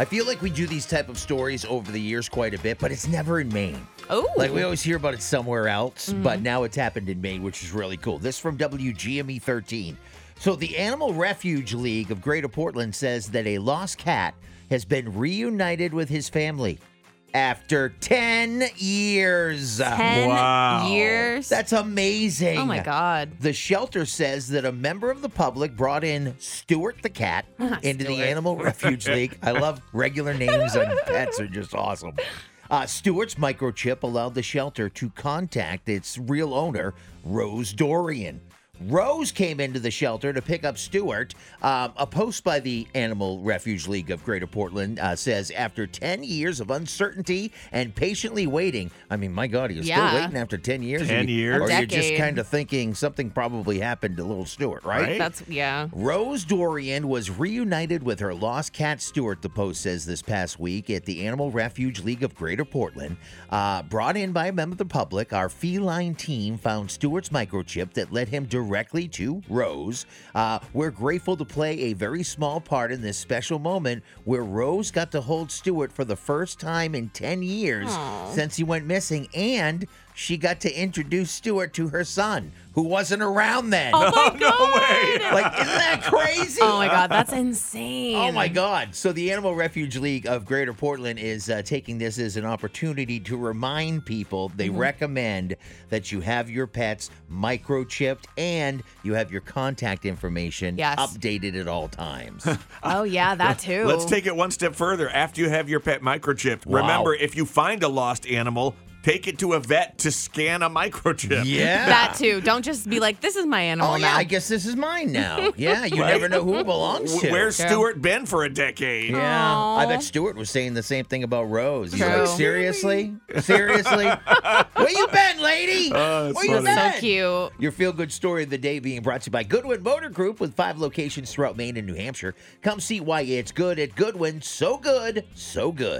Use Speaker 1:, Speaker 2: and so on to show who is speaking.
Speaker 1: I feel like we do these type of stories over the years quite a bit, but it's never in Maine.
Speaker 2: Oh.
Speaker 1: Like we always hear about it somewhere else, but mm-hmm. now it's happened in Maine, which is really cool. This from WGME 13. So the Animal Refuge League of Greater Portland says that a lost cat has been reunited with his family after 10 years.
Speaker 2: 10
Speaker 3: Wow.
Speaker 2: years.
Speaker 1: That's amazing.
Speaker 2: oh my God.
Speaker 1: The shelter says that a member of the public brought in Stuart the cat into the Animal Refuge League. I love regular names and pets are just awesome. Uh, Stewart's microchip allowed the shelter to contact its real owner, Rose Dorian. Rose came into the shelter to pick up Stewart. Um, a post by the Animal Refuge League of Greater Portland uh, says after 10 years of uncertainty and patiently waiting, I mean, my God, you're
Speaker 2: Yeah.
Speaker 1: still waiting after 10 years?
Speaker 3: 10
Speaker 1: you-
Speaker 3: years.
Speaker 1: Or
Speaker 2: A
Speaker 1: you're just kind of thinking something probably happened to little Stewart, right?
Speaker 3: Right.
Speaker 2: That's, yeah.
Speaker 1: Rose Dorian was reunited with her lost cat Stewart, the Post says this past week at the Animal Refuge League of Greater Portland. Uh, brought in by a member of the public, our feline team found Stewart's microchip that led him directly to Rose. Uh, we're grateful to play a very small part in this special moment where Rose got to hold Stewart for the first time in 10 years
Speaker 2: Aw.
Speaker 1: since he went missing, and she got to introduce Stewart to her son, who wasn't around then.
Speaker 2: Oh my
Speaker 3: no
Speaker 2: God.
Speaker 3: way.
Speaker 1: Like, isn't that crazy?
Speaker 2: Oh my God. That's insane.
Speaker 1: Oh my God. So, the Animal Refuge League of Greater Portland is uh, taking this as an opportunity to remind people they
Speaker 2: Mm-hmm.
Speaker 1: recommend that you have your pets microchipped and you have your contact information
Speaker 2: Yes.
Speaker 1: updated at all times.
Speaker 2: Oh, yeah, that too.
Speaker 3: Let's take it one step further. After you have your pet microchipped,
Speaker 1: Wow.
Speaker 3: remember if you find a lost animal, take it to a vet to scan a microchip.
Speaker 1: yeah.
Speaker 2: that too. Don't just be like, this is my animal
Speaker 1: Oh, yeah.
Speaker 2: now.
Speaker 1: I guess this is mine now. Yeah. You
Speaker 3: Right?
Speaker 1: never know who it belongs to.
Speaker 3: Where's
Speaker 2: True.
Speaker 3: Stuart been for a decade?
Speaker 1: Yeah, I bet Stuart was saying the same thing about Rose. He's
Speaker 2: True.
Speaker 1: like, seriously, seriously, where you been, lady?
Speaker 3: Oh, that's
Speaker 1: where you
Speaker 3: funny.
Speaker 1: been?
Speaker 2: so cute.
Speaker 1: Your feel good story of the day being brought to you by Goodwin Motor Group with five locations throughout Maine and New Hampshire. Come see why it's good at Goodwin. So good, so good.